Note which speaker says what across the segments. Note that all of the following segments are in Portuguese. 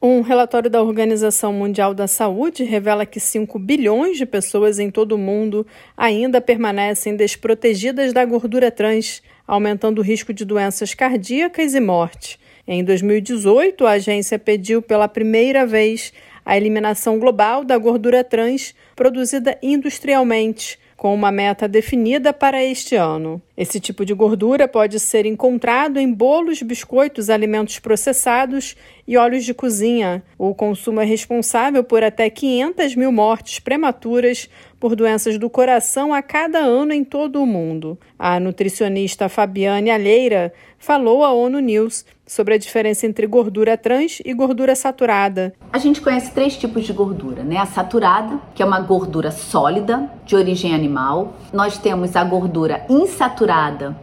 Speaker 1: Um relatório da Organização Mundial da Saúde revela que 5 bilhões de pessoas em todo o mundo ainda permanecem desprotegidas da gordura trans, aumentando o risco de doenças cardíacas e morte. Em 2018, a agência pediu pela primeira vez a eliminação global da gordura trans produzida industrialmente, com uma meta definida para este ano. Esse tipo de gordura pode ser encontrado em bolos, biscoitos, alimentos processados e óleos de cozinha. O consumo é responsável por até 500 mil mortes prematuras por doenças do coração a cada ano em todo o mundo. A nutricionista Fabiane Alheira falou à ONU News sobre a diferença entre gordura trans e gordura saturada.
Speaker 2: A gente conhece três tipos de gordura, né? A saturada, que é uma gordura sólida, de origem animal. Nós temos a gordura insaturada,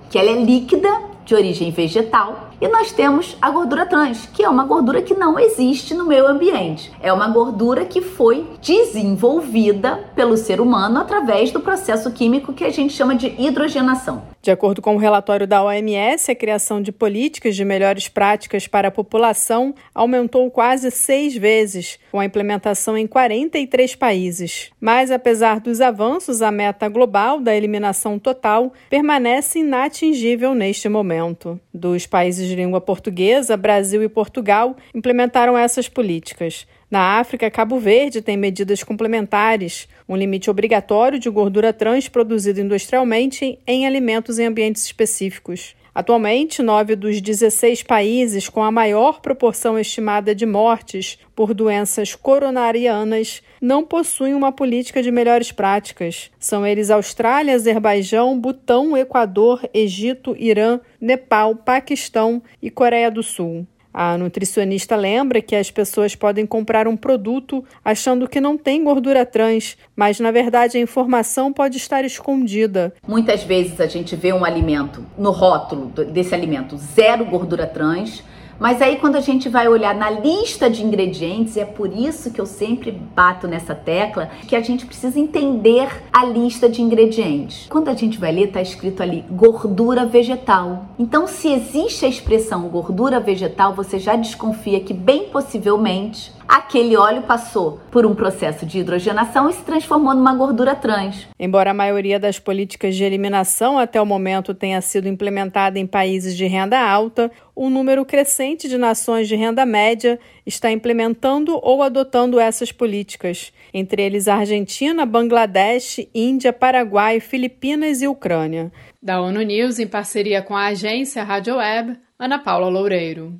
Speaker 2: que ela é líquida, de origem vegetal. E nós temos a gordura trans, que é uma gordura que não existe no meio ambiente. É uma gordura que foi desenvolvida pelo ser humano através do processo químico que a gente chama de hidrogenação.
Speaker 1: De acordo com o relatório da OMS, a criação de políticas de melhores práticas para a população aumentou quase seis vezes, com a implementação em 43 países. Mas, apesar dos avanços, a meta global da eliminação total permanece inatingível neste momento. Dos países de língua portuguesa, Brasil e Portugal implementaram essas políticas. Na África, Cabo Verde tem medidas complementares, um limite obrigatório de gordura trans produzida industrialmente em alimentos em ambientes específicos. Atualmente, nove dos 16 países com a maior proporção estimada de mortes por doenças coronarianas não possuem uma política de melhores práticas. São eles Austrália, Azerbaijão, Butão, Equador, Egito, Irã, Nepal, Paquistão e Coreia do Sul. A nutricionista lembra que as pessoas podem comprar um produto achando que não tem gordura trans, mas na verdade a informação pode estar escondida.
Speaker 2: Muitas vezes a gente vê um alimento no rótulo desse alimento zero gordura trans mas aí quando a gente vai olhar na lista de ingredientes, e é por isso que eu sempre bato nessa tecla, que a gente precisa entender a lista de ingredientes. Quando a gente vai ler, tá escrito ali gordura vegetal. Então, se existe a expressão gordura vegetal, você já desconfia que bem possivelmente aquele óleo passou por um processo de hidrogenação e se transformou numa gordura trans.
Speaker 1: Embora a maioria das políticas de eliminação até o momento tenha sido implementada em países de renda alta, um número crescente de nações de renda média está implementando ou adotando essas políticas, entre eles Argentina, Bangladesh, Índia, Paraguai, Filipinas e Ucrânia. Da ONU News, em parceria com a agência Rádio Web, Ana Paula Loureiro.